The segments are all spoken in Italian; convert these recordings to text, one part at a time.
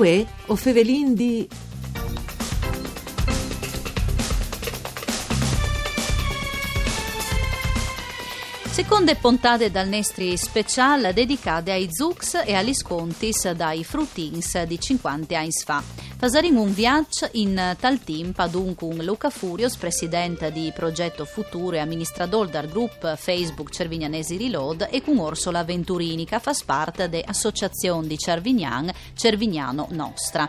Uè, o fevelin di... Seconde puntate dal Nestri Special dedicate ai Zux e agli scontis dai Fruitins di 50 anni fa. Fasarin un viaggio in tal tempo dunque un Luca Furios, presidente di Progetto Futuro e amministratore del gruppo Facebook Cervignanesi Reload e con Orsola Venturini che fa parte dell'associazione di Cervignan Cervignano Nostra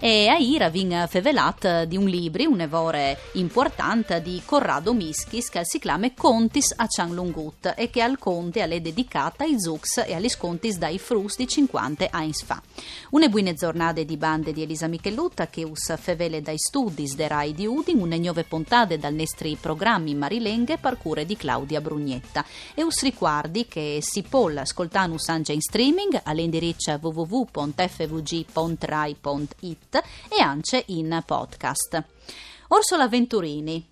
e a Ira vin fevelat di un libro, un evore importante di Corrado Mischis che si chiama Contis a Cianlungut e che al conte è dedicata ai Zux e agli scontis dai frus di 50 anni fa. Une buone giornate di bande di Elisa Michelutta che us fevele dai studi de Rai di Udin, une nuove puntate dal nostri programmi Marilenghe parcure di Claudia Brugnetta e us ricordi che si può ascoltare anche in streaming all'indirizzo www.fvg.rai.it e anche in podcast. Orsola Venturini.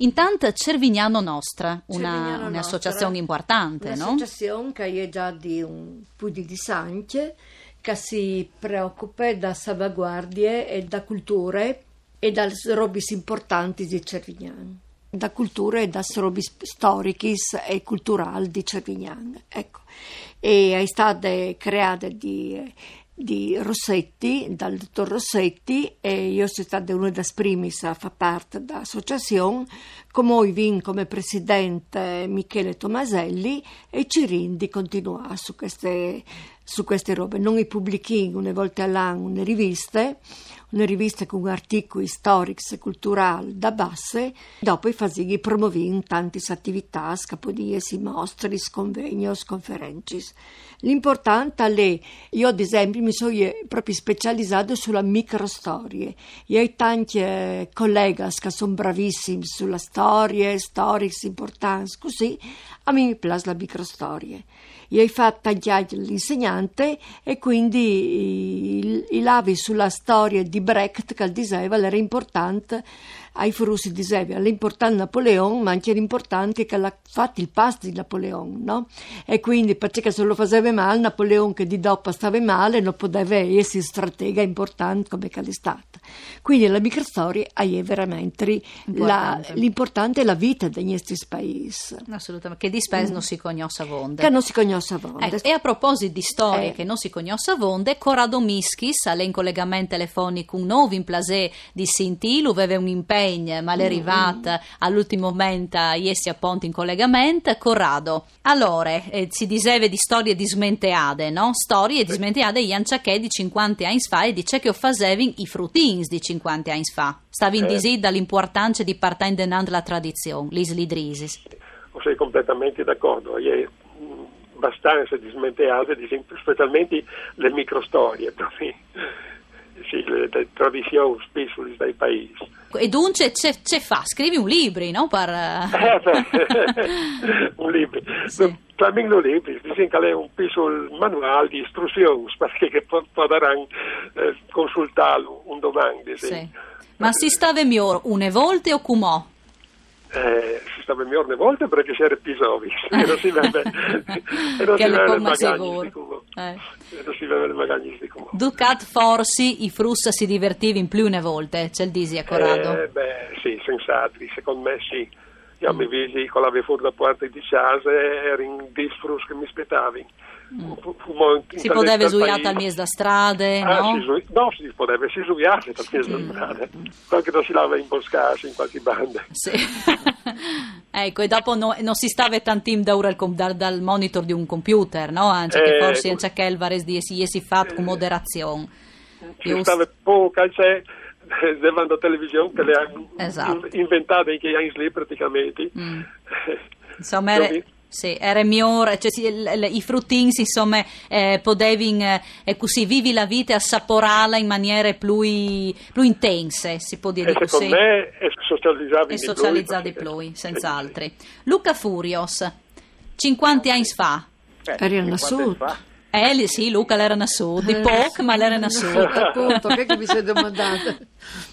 Intanto Cervignano Nostra, una, Cervignano un'associazione Nostra, importante, no? Un'associazione che è già di un po' di sanche, che si preoccupa da salvaguardie e da culture e da robe importanti di Cervignano. Da culture e da robe storiche e culturali di Cervignano. Ecco. E è stata creata di di Rossetti, dal dottor Rossetti, e io sono stata una delle prime a fare parte dell'associazione, come ho vin come presidente Michele Tomaselli e ci rindi continuare su queste, su queste robe. Noi pubblichiamo una volta all'anno una riviste, una rivista con articoli storici e culturali da basse, dopo i fasi promuoviamo tante attività, scapodiesi, mostre, convegni, conferenze. L'importante è, io ad esempio mi sono proprio specializzato sulla microstorie. Io ho tanti eh, colleghi che sono bravissimi sulla storia, storici importanti, così a me mi piace la microstoria. Io ho fatto anni l'insegnante e quindi i, i lavi sulla storia di Brecht che diceva era importante ai frusi diceva l'importante Napoleone ma anche l'importante che l'ha fatto il pasto di Napoleone no? e quindi perché se lo faceva male Napoleone che di dopo stava male non poteva essere stratega importante come che è stato quindi la microstoria è veramente la, l'importante è la vita dei nostri paesi assolutamente che di spes mm. non si conosce a vonde che non si conosce a vonde eh, e a proposito di storie eh. che non si conosce a vonde Corrado Mischis alle in collegamento telefonico un nuovo in plasè di Sintilu aveva un impegno ma l'è arrivata mm. all'ultimo momento iesi appunto in collegamento Corrado allora eh, si diceva di storie dismenteate no? storie dismenteate Ianciacche di 50 anni fa e dice che ho fasevi i fruttins di 50 anni fa stavi in eh. disi dall'importanza di partire denando la tradizione l'isli drisis sei completamente d'accordo è abbastanza dismenteate specialmente le microstorie sì, le, le tradizioni spesso dai paesi. E dunque c'è, fa? Scrivi un libro, no? Per... Eh, un libro. Sì. No libri, dicen che è un piso manuale di istruzioni perché potranno eh, consultarlo un domani. Sì. Ma si stava migliore une volte o com'ò? Eh, stava migliore une volte perché si era episodi. E non si vede. E non si vede di eh. si vede di come Ducat forsi i frus si divertiva in più une volte c'è il disi a Corrado eh, beh sì senz'altro secondo me sì io mm. mi visi con la fuori da porta di casa ero in disfrus che mi aspettavi Mm. Si poteva esuiare al mies da strade, ah, no? Si, no, si poteva si esuiare dal mies da strade. Qualche non si lava in boscassi, in qualche banda. Sì. ecco, e dopo no, non si stava tantim da ora dal, dal, monitor di un computer, no? Eh, che forse anche che il vares di si fatto con moderazione. Si Just... stava poco, c'è davanti alla televisione che le hanno esatto. inventate anche anni lì praticamente. Mm. Insomma, era... Sì, era migliore, cioè, sì, i fruttins insomma eh, potevi eh, così vivi la vita e assaporarla in maniere più, più intense, si può dire e così. Secondo me è socializzare di socializzare più, più senza altri. Luca Furios, 50 anni fa. Eh, Era a sud. Eh sì, Luca l'era a sud, di poco ma l'era a sud. Appunto, che mi sei domandata?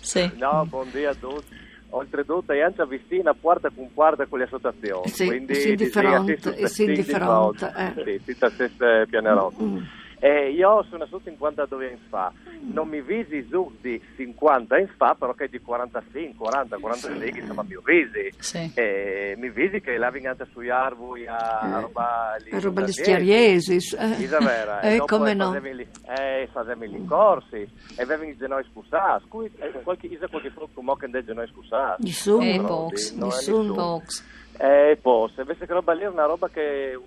Sì. No, buongiorno a tutti oltretutto è anche vicina porta con porta con le associazioni sì, quindi sì di fronte sì di fronte eh. sì, stessa pianerotta mm. E io sono su 52 anni fa, non mi visi su di 50 anni fa, però che di 45, 40, 46, insomma mi visi. Sì. E mi visi che la vingata sui arbui a, a roba A roba di stiariesi. eh. Isa vera, Eh, dopo come e no. facevi lì- eh, facevi gli corsi e avevi i genoi scussati. Qui, eh, qualche, isa qualche frutto mo che dei genoi scussati. Nessuno. Eh, No, box, nessuno. Box. Eh, posso, invece che roba lì è una roba che eh,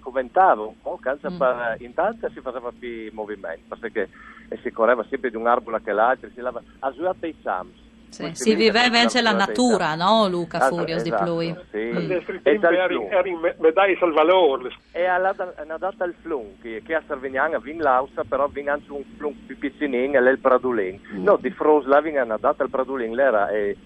commentavo un po', canza Mm. per, intanto si faceva più movimento, perché eh, si correva sempre di un arbolo che l'altro, si lava, a i sams. Sì, Si viveva invece la natura, no, Luca Ah, Furios di esatto, Plui? Sì. Nostre E dal al valore. E alla, alla data il flum, che, a Sarvignana vin l'ausa, però vin anche un flum più piccinino, e l'è il Pradulin. No, di Frosla vin una data il Pradulin, l'era eh,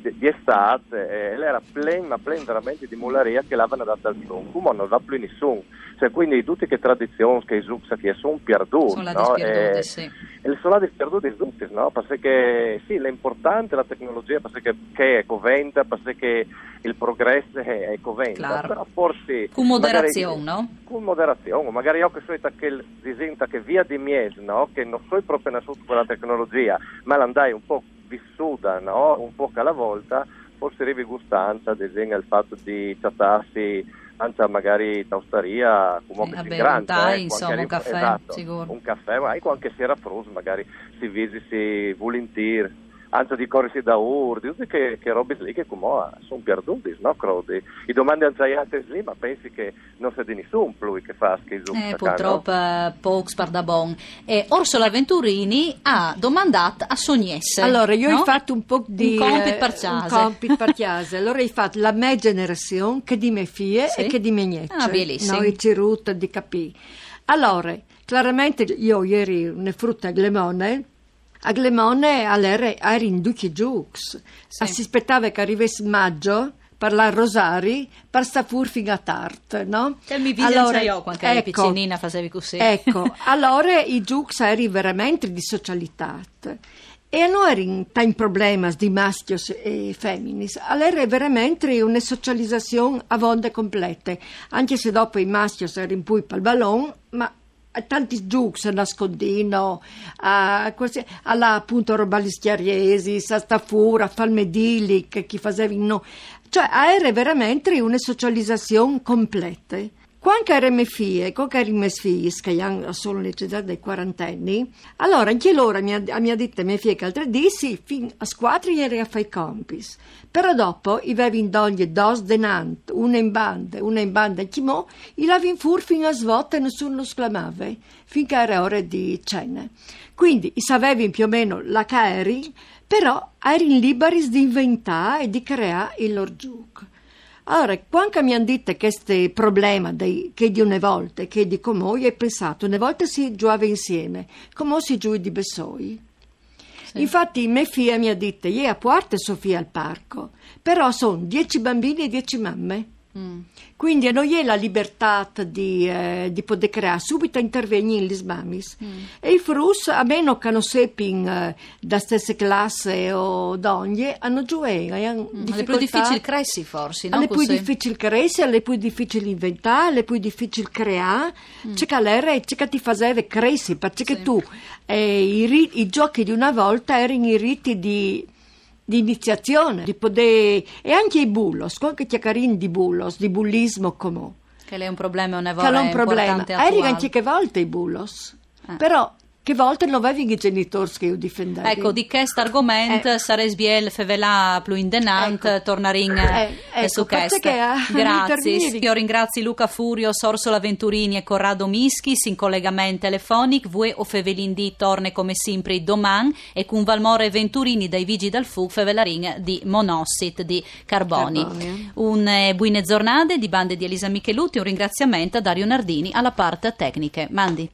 di, estate, eh, l'era plen, ma plen veramente di mullaria che l'avevano data al flum. Come non va più nessuno. Cioè, quindi tutte che tradizioni che Zuxa che sono perduti, Sono no? disperdute, E- sì. e sono la perduti tutti, no? Perché sì, l'importante è la tecnologia, perché che è coventa, perché il progresso è, è coventa, Claro. però forse... Con moderazione, magari- no? con moderazione, magari io che so che disenta che via di mies, no? che non so proprio nasciuto con la tecnologia, ma l'andai un po' vissuta, no? un po' alla volta, forse arrivi gustanza, ad esempio il fatto di trattarsi anche magari taustaria, comunque Eh, si grande, un tè, eh, insomma, qualche- un caffè, esatto, sicuro. un caffè, ma anche qualche sera frus, magari si visi, si volentieri anche di corsi da urdi, che, che robe lì che come sono perduti, no? Crodi. I domandi anziate lì, ma pensi che non sia di nessun più che fa schifo. Eh, purtroppo eh, Pox Pardabon. E Orsola Venturini ha domandato a Sognesse. Allora, io no? ho fatto un po' di... Un eh, per Ciase. Un compit per Ciase. Allora, ho fatto la mia generazione, che di me fie Sì. e che di me niente. Ah, bellissimo. Noi ci rutta di capì. Allora, chiaramente io ieri una frutta a Glemone, a Glemone era in Duchi Giux. Sì. Si aspettava che arrivasse maggio per la Rosari, per sta furfiga tart, no? Che mi vide Allora, io quando eri ecco, piccinina facevi così. Ecco, allora i giux eri veramente di socialità. E non eri in in problemi di maschio e femminis, allora è veramente una socializzazione a vonde complete, anche se dopo i maschi erano in pui pal ballon, ma tanti giux nascondino, a, alla appunto roba gli schiariesi, a stafura, falmedili, che chi faceva no. Cioè, era veramente una socializzazione completa. Quando erano figlie, quando erano figlie, che hanno solo necessità dei quarantenni, allora anche loro mi ha, mi ha detto mia figlia che altri dì, sì, fin a squadri eri a fare i compis. Però dopo, i avevi in doglie dos denant, una in banda, una in banda, chi mo, i lavi in fur fino a svolta e nessuno sclamava, finché era ora di cena. Quindi, i sapevi più o meno la che però eri liberi di inventare e di creare il loro gioco. Allora, quando mi hanno detto questo problema dei- che di una volta, che di come ho pensato, una volta si giocava insieme, come si gioca di Bessoi. Infatti, mia figlia mi ha detto, io a parte Sofia al parco, però sono dieci bambini e dieci mamme. Mm. Quindi a noi è la libertà di, eh, di poter creare subito intervenire gli mamis. Mm. E i frus, a meno che non siano eh, da stessa classe o d'ogni, hanno giocato. hanno Mm, È più difficile cresci forse, no? alle più difficili crescere, alle più difficili inventare, alle più difficili creare. C'è che l'era c'è che ti faceva crescere, perché Mm. Sì. tu eh, i, ri- i giochi di una volta erano i riti di, di iniziazione, di poter, e anche i bullos, anche chiacchierini di bullos, di bullismo come Che lei è un problema, una che volta è un problema. Erano anche che volte i bullos, Eh. però che volte non avevi i genitori che io difendevo. Ecco, di questo argomento Eh. sarebbe biel fevelà più indenant, Ecco. tornarin Eh, ecco, su questo. ah, Grazie. Io ringrazio Luca Furio, Sorsola Venturini e Corrado Mischis in collegamento telefonico. Voi o Fevelin di torne come sempre domani e con Valmore Venturini dai Vigi dal Fu Fevelarin di Monossit di Carboni. Carboni. Un eh, buine giornate di bande di Elisa Michelutti, un ringraziamento a Dario Nardini alla parte tecniche. Mandi.